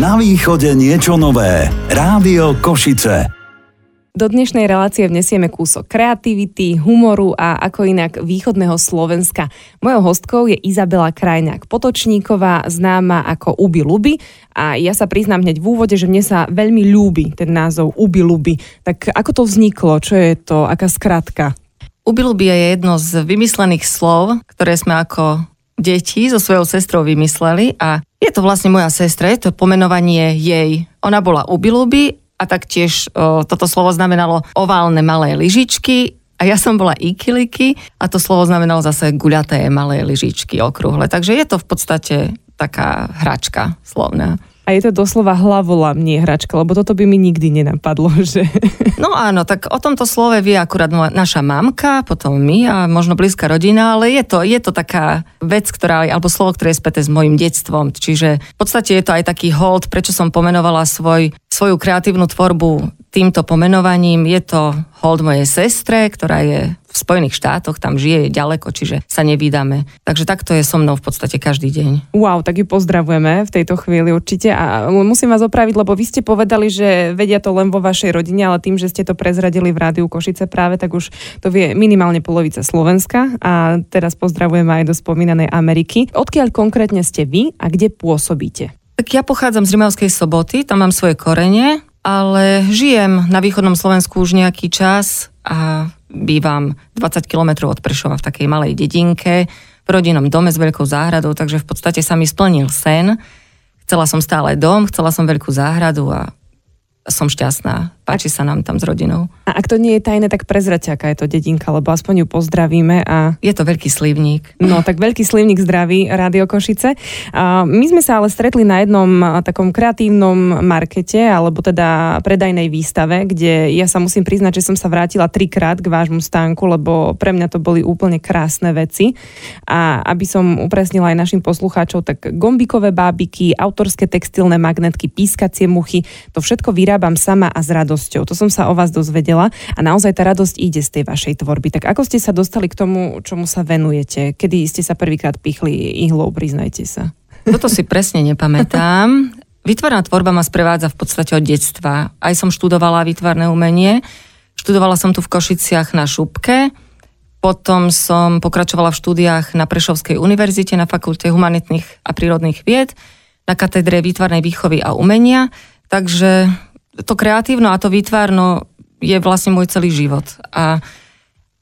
Na východe niečo nové. Rádio Košice. Do dnešnej relácie vnesieme kúsok kreativity, humoru a ako inak východného Slovenska. Mojou hostkou je Izabela Krajňák Potočníková, známa ako Ubi Luby a ja sa priznám hneď v úvode, že mne sa veľmi ľúbi ten názov Ubi Luby. Tak ako to vzniklo? Čo je to? Aká skratka? Ubi Luby je jedno z vymyslených slov, ktoré sme ako deti so svojou sestrou vymysleli a je to vlastne moja sestra, je to pomenovanie jej. Ona bola Ubiluby a taktiež o, toto slovo znamenalo oválne malé lyžičky a ja som bola ikiliky a to slovo znamenalo zase guľaté malé lyžičky okrúhle. Takže je to v podstate taká hračka slovná. A je to doslova hlavola, nie hračka, lebo toto by mi nikdy nenapadlo, že... No áno, tak o tomto slove vie akurát naša mamka, potom my a možno blízka rodina, ale je to, je to taká vec, ktorá, alebo slovo, ktoré je späté s mojim detstvom. Čiže v podstate je to aj taký hold, prečo som pomenovala svoj, svoju kreatívnu tvorbu týmto pomenovaním. Je to hold mojej sestre, ktorá je v Spojených štátoch, tam žije ďaleko, čiže sa nevídame. Takže takto je so mnou v podstate každý deň. Wow, tak ju pozdravujeme v tejto chvíli určite a musím vás opraviť, lebo vy ste povedali, že vedia to len vo vašej rodine, ale tým, že ste to prezradili v rádiu Košice práve, tak už to vie minimálne polovica Slovenska a teraz pozdravujeme aj do spomínanej Ameriky. Odkiaľ konkrétne ste vy a kde pôsobíte? Tak ja pochádzam z Rimavskej soboty, tam mám svoje korene, ale žijem na východnom Slovensku už nejaký čas a bývam 20 km od Prešova v takej malej dedinke, v rodinnom dome s veľkou záhradou, takže v podstate sa mi splnil sen. Chcela som stále dom, chcela som veľkú záhradu a som šťastná. Páči sa nám tam s rodinou. A ak to nie je tajné, tak prezrate, aká je to dedinka, lebo aspoň ju pozdravíme. A... Je to veľký slivník. No, tak veľký slivník zdraví Rádio Košice. A my sme sa ale stretli na jednom takom kreatívnom markete, alebo teda predajnej výstave, kde ja sa musím priznať, že som sa vrátila trikrát k vášmu stánku, lebo pre mňa to boli úplne krásne veci. A aby som upresnila aj našim poslucháčov, tak gombikové bábiky, autorské textilné magnetky, pískacie muchy, to všetko vyrábam sama a s radosťou. To som sa o vás dozvedela a naozaj tá radosť ide z tej vašej tvorby. Tak ako ste sa dostali k tomu, čomu sa venujete? Kedy ste sa prvýkrát pichli ihlou, priznajte sa. Toto si presne nepamätám. Vytvarná tvorba ma sprevádza v podstate od detstva. Aj som študovala výtvarné umenie. Študovala som tu v Košiciach na Šupke. Potom som pokračovala v štúdiách na Prešovskej univerzite na Fakulte humanitných a prírodných vied na katedre výtvarnej výchovy a umenia. Takže to kreatívno a to výtvarno je vlastne môj celý život. A,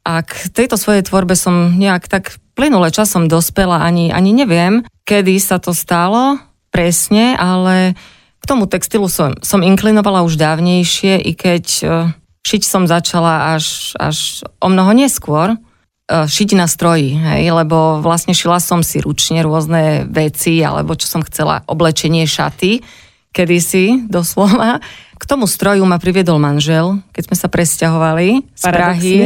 a k tejto svojej tvorbe som nejak tak plynule časom dospela, ani, ani neviem, kedy sa to stalo presne, ale k tomu textilu som, som inklinovala už dávnejšie, i keď uh, šiť som začala až, až o mnoho neskôr. Uh, šiť na stroji, hej, lebo vlastne šila som si ručne rôzne veci, alebo čo som chcela, oblečenie, šaty, kedysi doslova. Tomu stroju ma priviedol manžel, keď sme sa presťahovali z Prahy.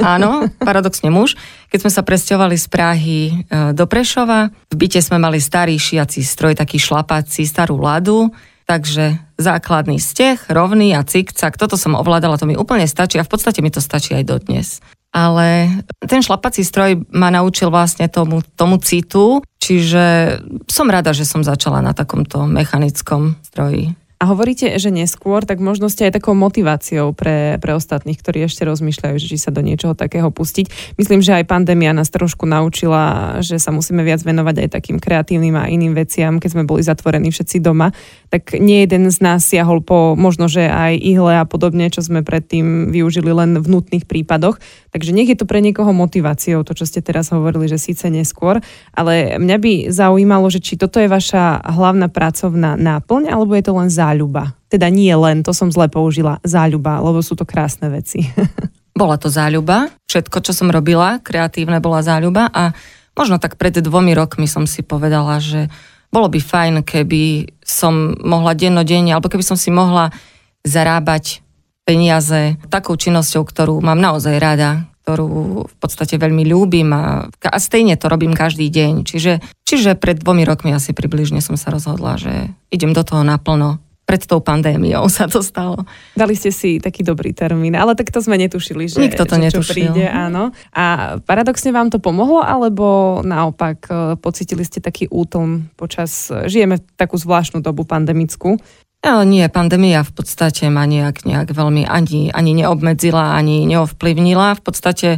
Áno, paradoxne muž. Keď sme sa presťahovali z Prahy e, do Prešova, v byte sme mali starý šiací stroj, taký šlapací, starú ladu, takže základný steh, rovný a cikcak, toto som ovládala, to mi úplne stačí a v podstate mi to stačí aj dodnes. Ale ten šlapací stroj ma naučil vlastne tomu, tomu citu, čiže som rada, že som začala na takomto mechanickom stroji. A hovoríte, že neskôr, tak možno ste aj takou motiváciou pre, pre ostatných, ktorí ešte rozmýšľajú, či sa do niečoho takého pustiť. Myslím, že aj pandémia nás trošku naučila, že sa musíme viac venovať aj takým kreatívnym a iným veciam, keď sme boli zatvorení všetci doma. Tak nie jeden z nás siahol po možno, že aj ihle a podobne, čo sme predtým využili len v nutných prípadoch. Takže nech je to pre niekoho motiváciou, to, čo ste teraz hovorili, že síce neskôr, ale mňa by zaujímalo, že či toto je vaša hlavná pracovná náplň, alebo je to len záľuba. Teda nie len, to som zle použila, záľuba, lebo sú to krásne veci. Bola to záľuba. Všetko, čo som robila, kreatívne bola záľuba a možno tak pred dvomi rokmi som si povedala, že bolo by fajn, keby som mohla dennodenne, alebo keby som si mohla zarábať peniaze takou činnosťou, ktorú mám naozaj rada, ktorú v podstate veľmi ľúbim a, a stejne to robím každý deň. Čiže, čiže pred dvomi rokmi asi približne som sa rozhodla, že idem do toho naplno pred tou pandémiou sa to stalo. Dali ste si taký dobrý termín, ale tak to sme netušili, že, Nikto to že netušil. čo príde, áno. A paradoxne vám to pomohlo, alebo naopak e, pocitili ste taký útlm počas, žijeme takú zvláštnu dobu pandemickú, No, nie, pandémia v podstate ma nejak, nejak veľmi ani, ani neobmedzila, ani neovplyvnila. V podstate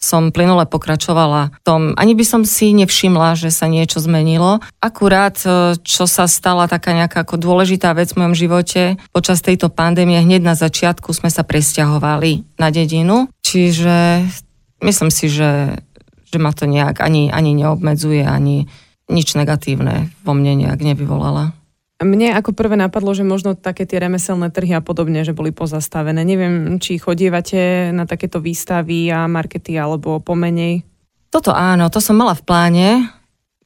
som plynule pokračovala v tom, ani by som si nevšimla, že sa niečo zmenilo. Akurát, e, čo sa stala taká nejaká ako dôležitá vec v mojom živote, počas tejto pandémie hneď na začiatku sme sa presťahovali na dedinu, čiže myslím si, že, že ma to nejak ani, ani neobmedzuje, ani nič negatívne vo mne nejak nevyvolala. Mne ako prvé napadlo, že možno také tie remeselné trhy a podobne, že boli pozastavené. Neviem, či chodievate na takéto výstavy a markety alebo pomenej. Toto áno, to som mala v pláne,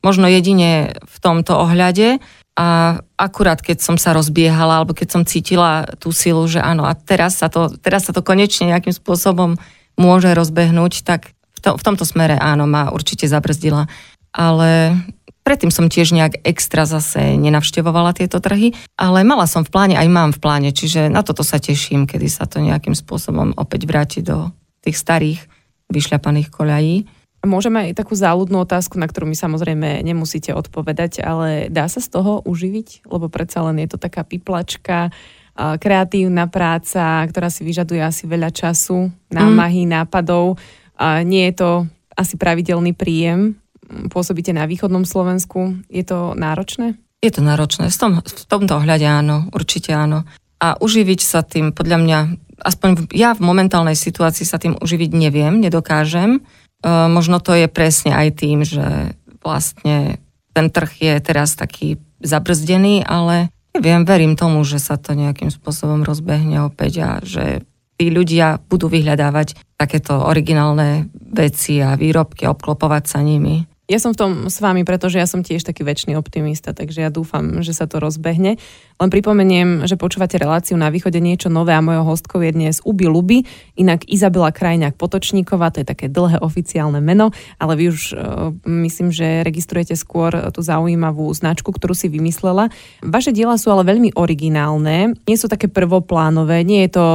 možno jedine v tomto ohľade a akurát keď som sa rozbiehala alebo keď som cítila tú silu, že áno a teraz sa to, teraz sa to konečne nejakým spôsobom môže rozbehnúť, tak v, to, v tomto smere áno, ma určite zabrzdila. Ale Predtým som tiež nejak extra zase nenavštevovala tieto trhy, ale mala som v pláne, aj mám v pláne, čiže na toto sa teším, kedy sa to nejakým spôsobom opäť vráti do tých starých vyšľapaných koľají. Môžeme aj takú záľudnú otázku, na ktorú mi samozrejme nemusíte odpovedať, ale dá sa z toho uživiť? Lebo predsa len je to taká piplačka, kreatívna práca, ktorá si vyžaduje asi veľa času, námahy, mm. nápadov. Nie je to asi pravidelný príjem pôsobíte na východnom Slovensku. Je to náročné? Je to náročné. V, tom, v tomto ohľade áno, určite áno. A uživiť sa tým, podľa mňa, aspoň ja v momentálnej situácii sa tým uživiť neviem, nedokážem. E, možno to je presne aj tým, že vlastne ten trh je teraz taký zabrzdený, ale neviem, verím tomu, že sa to nejakým spôsobom rozbehne opäť a že tí ľudia budú vyhľadávať takéto originálne veci a výrobky, obklopovať sa nimi. Ja som v tom s vami, pretože ja som tiež taký väčší optimista, takže ja dúfam, že sa to rozbehne. Len pripomeniem, že počúvate reláciu na východe niečo nové a mojou hostkou je dnes Ubi Luby, inak Izabela Krajňák Potočníková, to je také dlhé oficiálne meno, ale vy už uh, myslím, že registrujete skôr tú zaujímavú značku, ktorú si vymyslela. Vaše diela sú ale veľmi originálne, nie sú také prvoplánové, nie je to,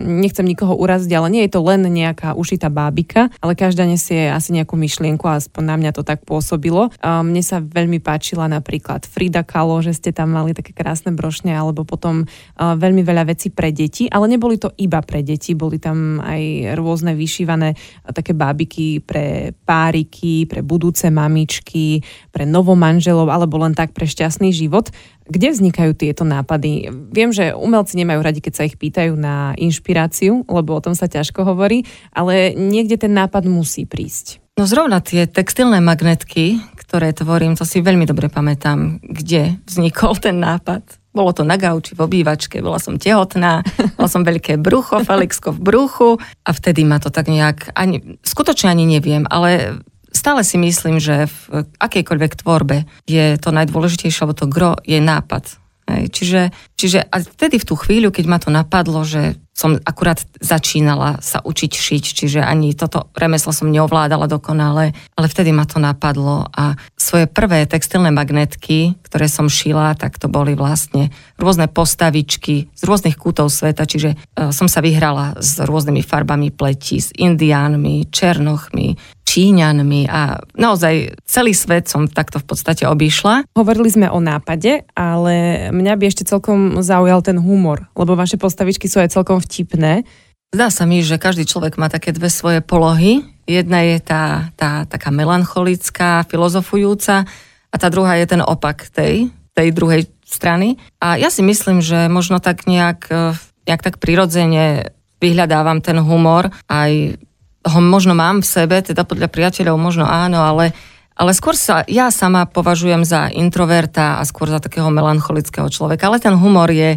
nechcem nikoho uraziť, ale nie je to len nejaká ušitá bábika, ale každá nesie asi nejakú myšlienku, aspoň na mňa to tak pôsobilo. Uh, mne sa veľmi páčila napríklad Frida Kahlo, že ste tam mali také krásne brošne alebo potom veľmi veľa vecí pre deti, ale neboli to iba pre deti, boli tam aj rôzne vyšívané také bábiky pre páriky, pre budúce mamičky, pre novomanželov alebo len tak pre šťastný život. Kde vznikajú tieto nápady? Viem, že umelci nemajú radi, keď sa ich pýtajú na inšpiráciu, lebo o tom sa ťažko hovorí, ale niekde ten nápad musí prísť. No zrovna tie textilné magnetky, ktoré tvorím, to si veľmi dobre pamätám, kde vznikol ten nápad. Bolo to na gauči v obývačke, bola som tehotná, mala som veľké brucho, Felixko v bruchu a vtedy ma to tak nejak, ani, skutočne ani neviem, ale stále si myslím, že v akejkoľvek tvorbe je to najdôležitejšie, alebo to gro je nápad. Hej, čiže, čiže a vtedy v tú chvíľu, keď ma to napadlo, že som akurát začínala sa učiť šiť, čiže ani toto remeslo som neovládala dokonale, ale vtedy ma to napadlo a svoje prvé textilné magnetky, ktoré som šila, tak to boli vlastne rôzne postavičky z rôznych kútov sveta, čiže uh, som sa vyhrala s rôznymi farbami pleti, s indiánmi, černochmi, Číňanmi a naozaj celý svet som takto v podstate obišla. Hovorili sme o nápade, ale mňa by ešte celkom zaujal ten humor, lebo vaše postavičky sú aj celkom vtipné. Zdá sa mi, že každý človek má také dve svoje polohy. Jedna je tá, tá taká melancholická, filozofujúca a tá druhá je ten opak tej, tej druhej strany. A ja si myslím, že možno tak nejak, eh, nejak tak prirodzene vyhľadávam ten humor aj ho možno mám v sebe, teda podľa priateľov možno áno, ale, ale skôr sa ja sama považujem za introverta a skôr za takého melancholického človeka. Ale ten humor je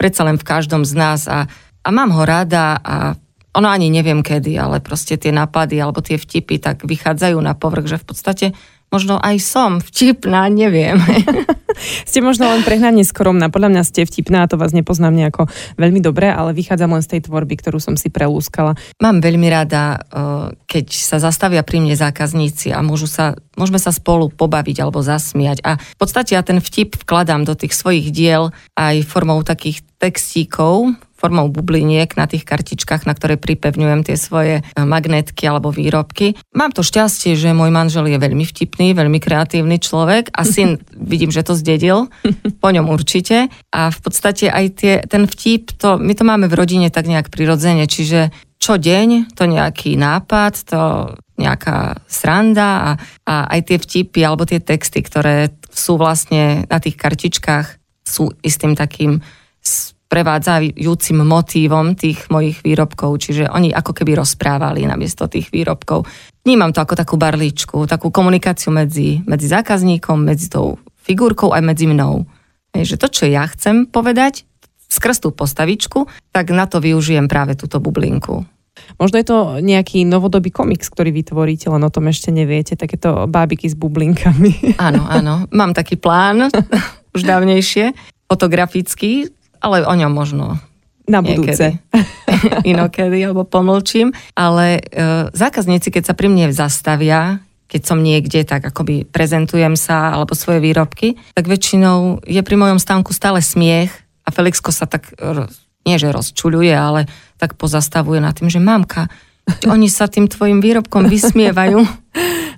predsa len v každom z nás a, a mám ho rada a ono ani neviem kedy, ale proste tie nápady alebo tie vtipy tak vychádzajú na povrch, že v podstate možno aj som vtipná, neviem. ste možno len prehnane skromná. Podľa mňa ste vtipná a to vás nepoznám nejako veľmi dobre, ale vychádzam len z tej tvorby, ktorú som si prelúskala. Mám veľmi rada, keď sa zastavia pri mne zákazníci a môžu sa, môžeme sa spolu pobaviť alebo zasmiať. A v podstate ja ten vtip vkladám do tých svojich diel aj formou takých textíkov, formou bubliniek na tých kartičkách, na ktoré pripevňujem tie svoje e, magnetky alebo výrobky. Mám to šťastie, že môj manžel je veľmi vtipný, veľmi kreatívny človek a syn vidím, že to zdedil, po ňom určite. A v podstate aj tie, ten vtip, to, my to máme v rodine tak nejak prirodzene, čiže čo deň, to nejaký nápad, to nejaká sranda a, a aj tie vtipy alebo tie texty, ktoré sú vlastne na tých kartičkách, sú istým takým prevádzajúcim motívom tých mojich výrobkov, čiže oni ako keby rozprávali namiesto tých výrobkov. Vnímam to ako takú barličku, takú komunikáciu medzi, medzi zákazníkom, medzi tou figurkou aj medzi mnou. Je, že to, čo ja chcem povedať, skrz tú postavičku, tak na to využijem práve túto bublinku. Možno je to nejaký novodobý komiks, ktorý vytvoríte, len o tom ešte neviete, takéto bábiky s bublinkami. Áno, áno, mám taký plán, už dávnejšie, fotografický, ale o ňom možno na budúce. inokedy, alebo pomlčím. Ale e, zákazníci, keď sa pri mne zastavia, keď som niekde, tak akoby prezentujem sa alebo svoje výrobky, tak väčšinou je pri mojom stánku stále smiech a Felixko sa tak, nie že rozčuľuje, ale tak pozastavuje nad tým, že mamka, oni sa tým tvojim výrobkom vysmievajú.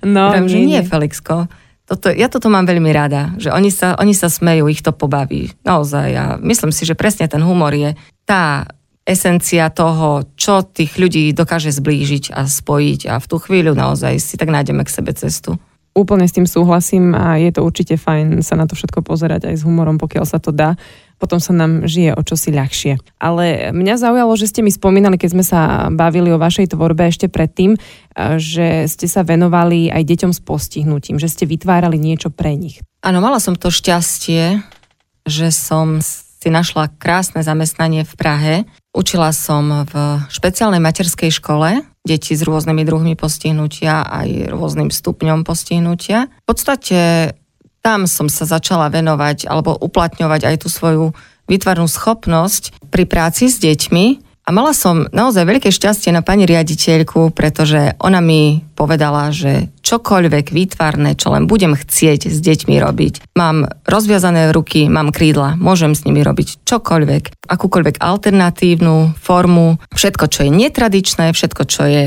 No, Viem, nie, že nie, Felixko toto, ja toto mám veľmi rada, že oni sa, oni sa smejú, ich to pobaví. Naozaj, ja myslím si, že presne ten humor je tá esencia toho, čo tých ľudí dokáže zblížiť a spojiť a v tú chvíľu naozaj si tak nájdeme k sebe cestu. Úplne s tým súhlasím a je to určite fajn sa na to všetko pozerať aj s humorom, pokiaľ sa to dá potom sa nám žije o čosi ľahšie. Ale mňa zaujalo, že ste mi spomínali, keď sme sa bavili o vašej tvorbe ešte predtým, že ste sa venovali aj deťom s postihnutím, že ste vytvárali niečo pre nich. Áno, mala som to šťastie, že som si našla krásne zamestnanie v Prahe. Učila som v špeciálnej materskej škole deti s rôznymi druhmi postihnutia aj rôznym stupňom postihnutia. V podstate tam som sa začala venovať alebo uplatňovať aj tú svoju výtvarnú schopnosť pri práci s deťmi. A mala som naozaj veľké šťastie na pani riaditeľku, pretože ona mi povedala, že čokoľvek výtvarné, čo len budem chcieť s deťmi robiť. Mám rozviazané ruky, mám krídla, môžem s nimi robiť čokoľvek, akúkoľvek alternatívnu formu, všetko, čo je netradičné, všetko, čo je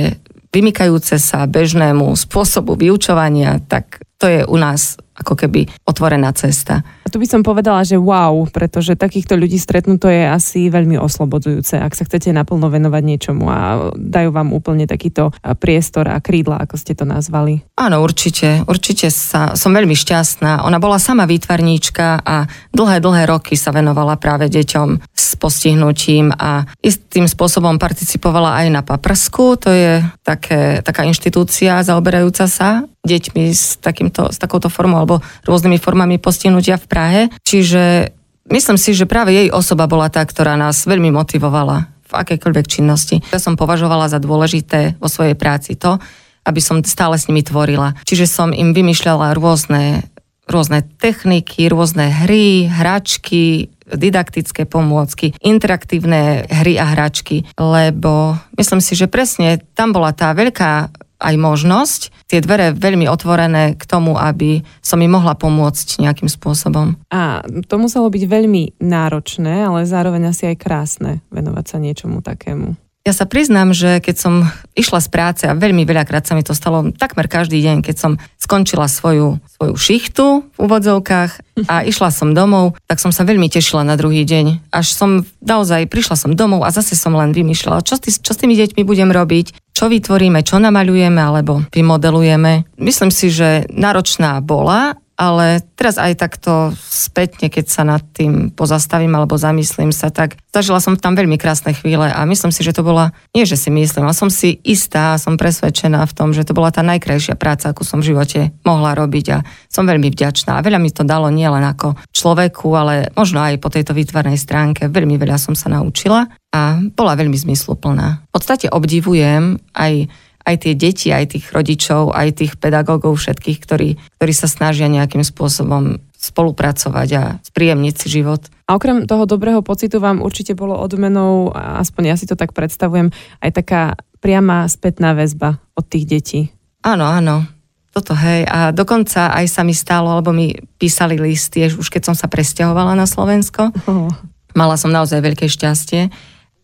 vymykajúce sa bežnému spôsobu vyučovania, tak to je u nás ako keby otvorená cesta. Tu by som povedala, že wow, pretože takýchto ľudí stretnúť to je asi veľmi oslobodzujúce, ak sa chcete naplno venovať niečomu a dajú vám úplne takýto priestor a krídla, ako ste to nazvali. Áno, určite. Určite sa, som veľmi šťastná. Ona bola sama výtvarníčka a dlhé, dlhé roky sa venovala práve deťom s postihnutím a istým spôsobom participovala aj na Paprsku, to je také, taká inštitúcia zaoberajúca sa deťmi s, takýmto, s takouto formou alebo rôznymi formami postihnutia v Prahe. Čiže myslím si, že práve jej osoba bola tá, ktorá nás veľmi motivovala v akejkoľvek činnosti. Ja som považovala za dôležité vo svojej práci to, aby som stále s nimi tvorila. Čiže som im vymýšľala rôzne, rôzne techniky, rôzne hry, hračky, didaktické pomôcky, interaktívne hry a hračky, lebo myslím si, že presne tam bola tá veľká aj možnosť, tie dvere veľmi otvorené k tomu, aby som im mohla pomôcť nejakým spôsobom. A to muselo byť veľmi náročné, ale zároveň asi aj krásne venovať sa niečomu takému. Ja sa priznám, že keď som išla z práce a veľmi veľakrát sa mi to stalo takmer každý deň, keď som skončila svoju, svoju šichtu v úvodzovkách a išla som domov, tak som sa veľmi tešila na druhý deň. Až som naozaj prišla som domov a zase som len vymýšľala, čo, s, čo s tými deťmi budem robiť, čo vytvoríme, čo namaľujeme alebo vymodelujeme. Myslím si, že náročná bola, ale teraz aj takto spätne, keď sa nad tým pozastavím alebo zamyslím sa, tak zažila som tam veľmi krásne chvíle a myslím si, že to bola, nie že si myslím, ale som si istá, som presvedčená v tom, že to bola tá najkrajšia práca, akú som v živote mohla robiť a som veľmi vďačná. A veľa mi to dalo nielen ako človeku, ale možno aj po tejto výtvarnej stránke. Veľmi veľa som sa naučila a bola veľmi zmysluplná. V podstate obdivujem aj aj tie deti, aj tých rodičov, aj tých pedagógov všetkých, ktorí, ktorí sa snažia nejakým spôsobom spolupracovať a spríjemniť si život. A okrem toho dobrého pocitu vám určite bolo odmenou, aspoň ja si to tak predstavujem, aj taká priama spätná väzba od tých detí. Áno, áno. Toto hej. A dokonca aj sa mi stalo, alebo mi písali listy, už keď som sa presťahovala na Slovensko. Oh. Mala som naozaj veľké šťastie.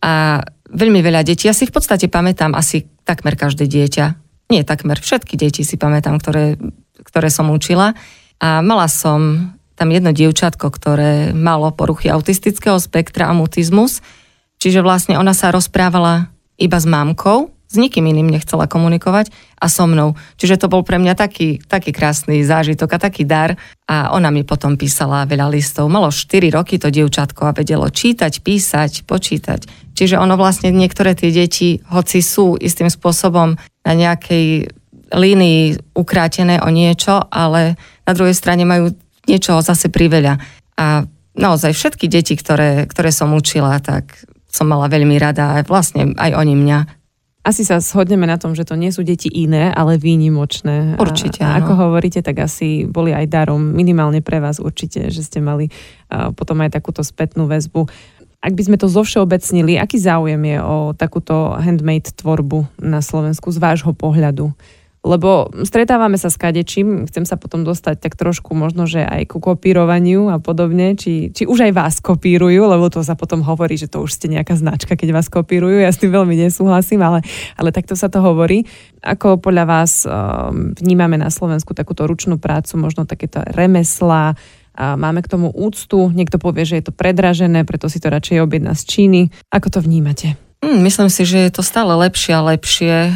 A veľmi veľa detí, ja si v podstate pamätám asi takmer každé dieťa. Nie takmer, všetky deti si pamätám, ktoré, ktoré som učila. A mala som tam jedno dievčatko, ktoré malo poruchy autistického spektra a mutizmus. Čiže vlastne ona sa rozprávala iba s mámkou, s nikým iným nechcela komunikovať a so mnou. Čiže to bol pre mňa taký, taký krásny zážitok a taký dar. A ona mi potom písala veľa listov. Malo 4 roky to dievčatko a vedelo čítať, písať, počítať. Čiže ono vlastne niektoré tie deti, hoci sú istým spôsobom na nejakej línii ukrátené o niečo, ale na druhej strane majú niečo zase priveľa. A naozaj všetky deti, ktoré, ktoré som učila, tak som mala veľmi rada a vlastne aj oni mňa. Asi sa shodneme na tom, že to nie sú deti iné, ale výnimočné. Určite, a, a ako hovoríte, tak asi boli aj darom, minimálne pre vás určite, že ste mali a potom aj takúto spätnú väzbu. Ak by sme to zovšeobecnili, aký záujem je o takúto handmade tvorbu na Slovensku z vášho pohľadu? Lebo stretávame sa s kadečím, chcem sa potom dostať tak trošku možno, že aj ku kopírovaniu a podobne, či, či už aj vás kopírujú, lebo to sa potom hovorí, že to už ste nejaká značka, keď vás kopírujú, ja s tým veľmi nesúhlasím, ale, ale takto sa to hovorí. Ako podľa vás um, vnímame na Slovensku takúto ručnú prácu, možno takéto remesla, a máme k tomu úctu, niekto povie, že je to predražené, preto si to radšej objedná z Číny. Ako to vnímate? Mm, myslím si, že je to stále lepšie a lepšie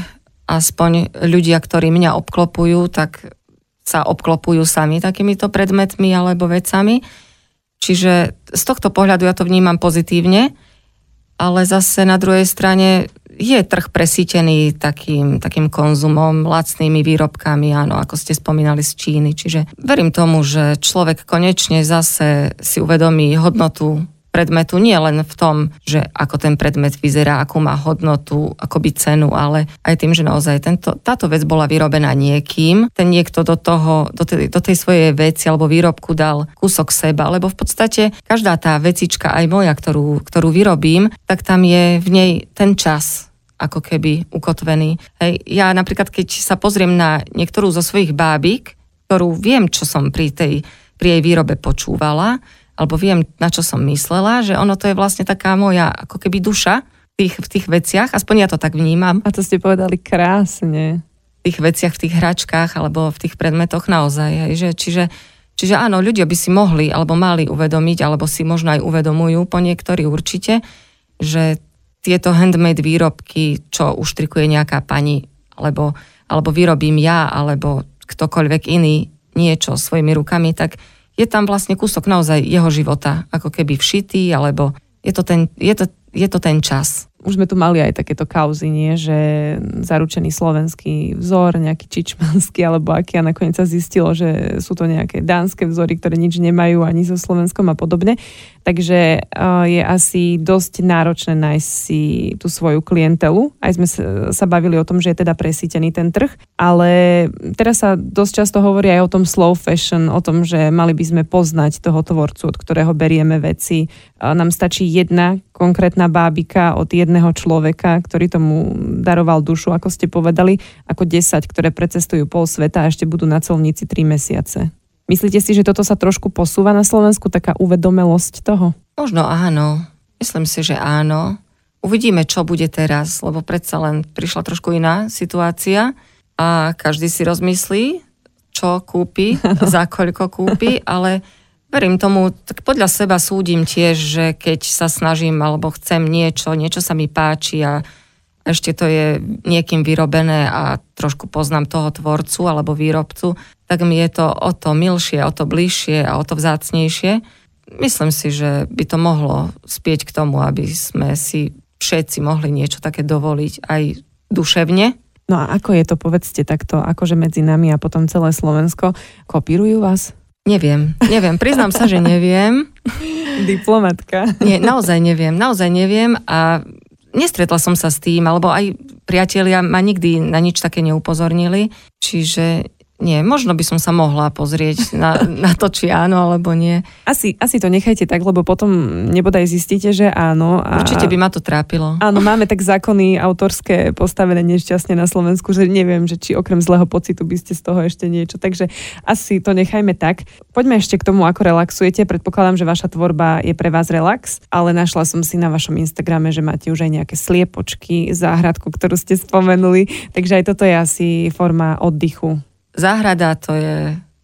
aspoň ľudia, ktorí mňa obklopujú, tak sa obklopujú sami takýmito predmetmi alebo vecami. Čiže z tohto pohľadu ja to vnímam pozitívne, ale zase na druhej strane je trh presítený takým, takým konzumom, lacnými výrobkami, áno, ako ste spomínali z Číny. Čiže verím tomu, že človek konečne zase si uvedomí hodnotu predmetu nie len v tom, že ako ten predmet vyzerá, akú má hodnotu, by cenu, ale aj tým, že naozaj tento, táto vec bola vyrobená niekým, ten niekto do, toho, do, tej, do tej svojej veci alebo výrobku dal kúsok seba, lebo v podstate každá tá vecička, aj moja, ktorú, ktorú vyrobím, tak tam je v nej ten čas, ako keby ukotvený. Hej, ja napríklad, keď sa pozriem na niektorú zo svojich bábik, ktorú viem, čo som pri tej pri jej výrobe počúvala, alebo viem, na čo som myslela, že ono to je vlastne taká moja ako keby duša v tých, v tých veciach, aspoň ja to tak vnímam. A to ste povedali krásne. V tých veciach, v tých hračkách alebo v tých predmetoch naozaj. Hej, že, čiže, čiže áno, ľudia by si mohli alebo mali uvedomiť, alebo si možno aj uvedomujú, po niektorí určite, že tieto handmade výrobky, čo uštrikuje nejaká pani, alebo, alebo vyrobím ja, alebo ktokoľvek iný niečo svojimi rukami, tak je tam vlastne kúsok naozaj jeho života, ako keby všitý, alebo je to ten, je to, je to ten čas už sme tu mali aj takéto kauzy, nie? že zaručený slovenský vzor, nejaký čičmanský alebo aký a nakoniec sa zistilo, že sú to nejaké dánske vzory, ktoré nič nemajú ani so Slovenskom a podobne. Takže je asi dosť náročné nájsť si tú svoju klientelu. Aj sme sa bavili o tom, že je teda presítený ten trh, ale teraz sa dosť často hovorí aj o tom slow fashion, o tom, že mali by sme poznať toho tvorcu, od ktorého berieme veci. Nám stačí jedna konkrétna bábika od jedného človeka, ktorý tomu daroval dušu, ako ste povedali, ako 10, ktoré precestujú pol sveta a ešte budú na celníci 3 mesiace. Myslíte si, že toto sa trošku posúva na Slovensku, taká uvedomelosť toho? Možno áno. Myslím si, že áno. Uvidíme, čo bude teraz, lebo predsa len prišla trošku iná situácia a každý si rozmyslí, čo kúpi, za koľko kúpi, ale Verím tomu, tak podľa seba súdim tiež, že keď sa snažím alebo chcem niečo, niečo sa mi páči a ešte to je niekým vyrobené a trošku poznám toho tvorcu alebo výrobcu, tak mi je to o to milšie, o to bližšie a o to vzácnejšie. Myslím si, že by to mohlo spieť k tomu, aby sme si všetci mohli niečo také dovoliť aj duševne. No a ako je to, povedzte takto, akože medzi nami a potom celé Slovensko, kopírujú vás? Neviem, neviem, priznám sa, že neviem. Diplomatka. Nie, naozaj neviem, naozaj neviem a nestretla som sa s tým, alebo aj priatelia ma nikdy na nič také neupozornili, čiže nie, možno by som sa mohla pozrieť na, na to, či áno alebo nie. Asi, asi to nechajte tak, lebo potom nebodaj zistíte, že áno. A, Určite by ma to trápilo. Áno, máme tak zákony autorské postavené nešťastne na Slovensku, že neviem, že či okrem zlého pocitu by ste z toho ešte niečo. Takže asi to nechajme tak. Poďme ešte k tomu, ako relaxujete. Predpokladám, že vaša tvorba je pre vás relax, ale našla som si na vašom Instagrame, že máte už aj nejaké sliepočky, záhradku, ktorú ste spomenuli. Takže aj toto je asi forma oddychu záhrada to je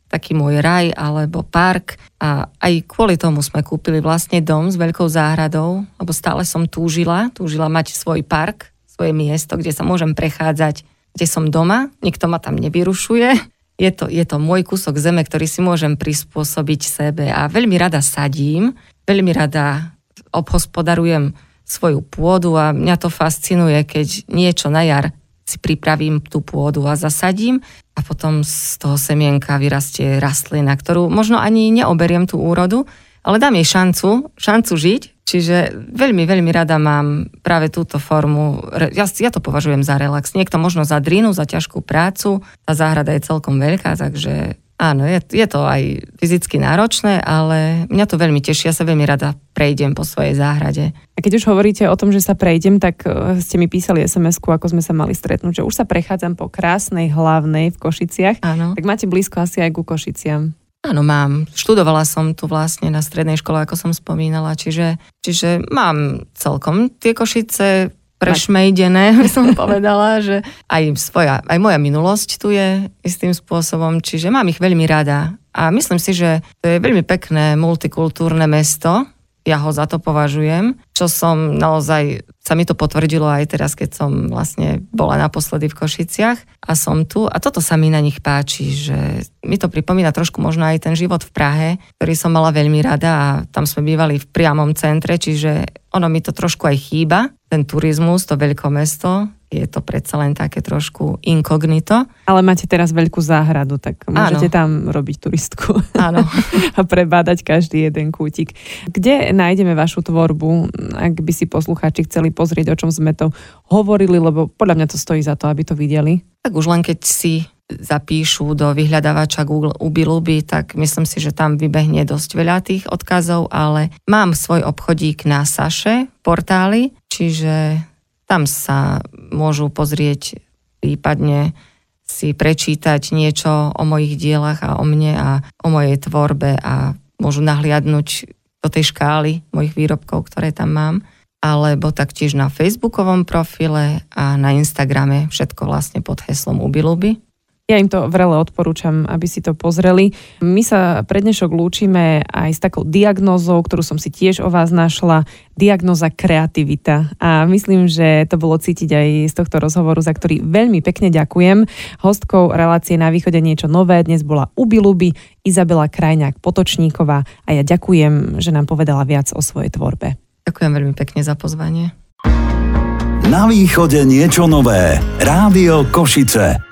taký môj raj alebo park a aj kvôli tomu sme kúpili vlastne dom s veľkou záhradou, lebo stále som túžila, túžila mať svoj park, svoje miesto, kde sa môžem prechádzať, kde som doma, nikto ma tam nevyrušuje. Je to, je to môj kúsok zeme, ktorý si môžem prispôsobiť sebe a veľmi rada sadím, veľmi rada obhospodarujem svoju pôdu a mňa to fascinuje, keď niečo na jar si pripravím tú pôdu a zasadím a potom z toho semienka vyrastie rastlina, ktorú možno ani neoberiem tú úrodu, ale dám jej šancu, šancu žiť, čiže veľmi, veľmi rada mám práve túto formu, ja, ja to považujem za relax, niekto možno za drinu, za ťažkú prácu, tá záhrada je celkom veľká, takže Áno, je, je to aj fyzicky náročné, ale mňa to veľmi teší, ja sa veľmi rada prejdem po svojej záhrade. A keď už hovoríte o tom, že sa prejdem, tak e, ste mi písali sms ako sme sa mali stretnúť, že už sa prechádzam po krásnej hlavnej v Košiciach. Áno. Tak máte blízko asi aj ku Košiciam. Áno, mám. Študovala som tu vlastne na strednej škole, ako som spomínala, čiže, čiže mám celkom tie Košice prešmejdené, by som povedala, že aj, svoja, aj moja minulosť tu je istým spôsobom, čiže mám ich veľmi rada. A myslím si, že to je veľmi pekné multikultúrne mesto, ja ho za to považujem, čo som naozaj, sa mi to potvrdilo aj teraz, keď som vlastne bola naposledy v Košiciach a som tu. A toto sa mi na nich páči, že mi to pripomína trošku možno aj ten život v Prahe, ktorý som mala veľmi rada a tam sme bývali v priamom centre, čiže ono mi to trošku aj chýba, ten turizmus, to mesto, je to predsa len také trošku inkognito. Ale máte teraz veľkú záhradu, tak môžete Áno. tam robiť turistku. Áno. a prebádať každý jeden kútik. Kde nájdeme vašu tvorbu, ak by si poslucháči chceli pozrieť, o čom sme to hovorili, lebo podľa mňa to stojí za to, aby to videli? Tak už len keď si zapíšu do vyhľadávača Google Ubiluby, tak myslím si, že tam vybehne dosť veľa tých odkazov, ale mám svoj obchodík na Saše portáli, čiže tam sa môžu pozrieť prípadne si prečítať niečo o mojich dielach a o mne a o mojej tvorbe a môžu nahliadnúť do tej škály mojich výrobkov, ktoré tam mám alebo taktiež na facebookovom profile a na Instagrame, všetko vlastne pod heslom Ubiluby. Ja im to vrele odporúčam, aby si to pozreli. My sa pre dnešok lúčime aj s takou diagnózou, ktorú som si tiež o vás našla. Diagnoza kreativita. A myslím, že to bolo cítiť aj z tohto rozhovoru, za ktorý veľmi pekne ďakujem. Hostkou relácie na východe niečo nové dnes bola Ubiluby Izabela Krajňák Potočníková a ja ďakujem, že nám povedala viac o svojej tvorbe. Ďakujem veľmi pekne za pozvanie. Na východe niečo nové. Rádio Košice.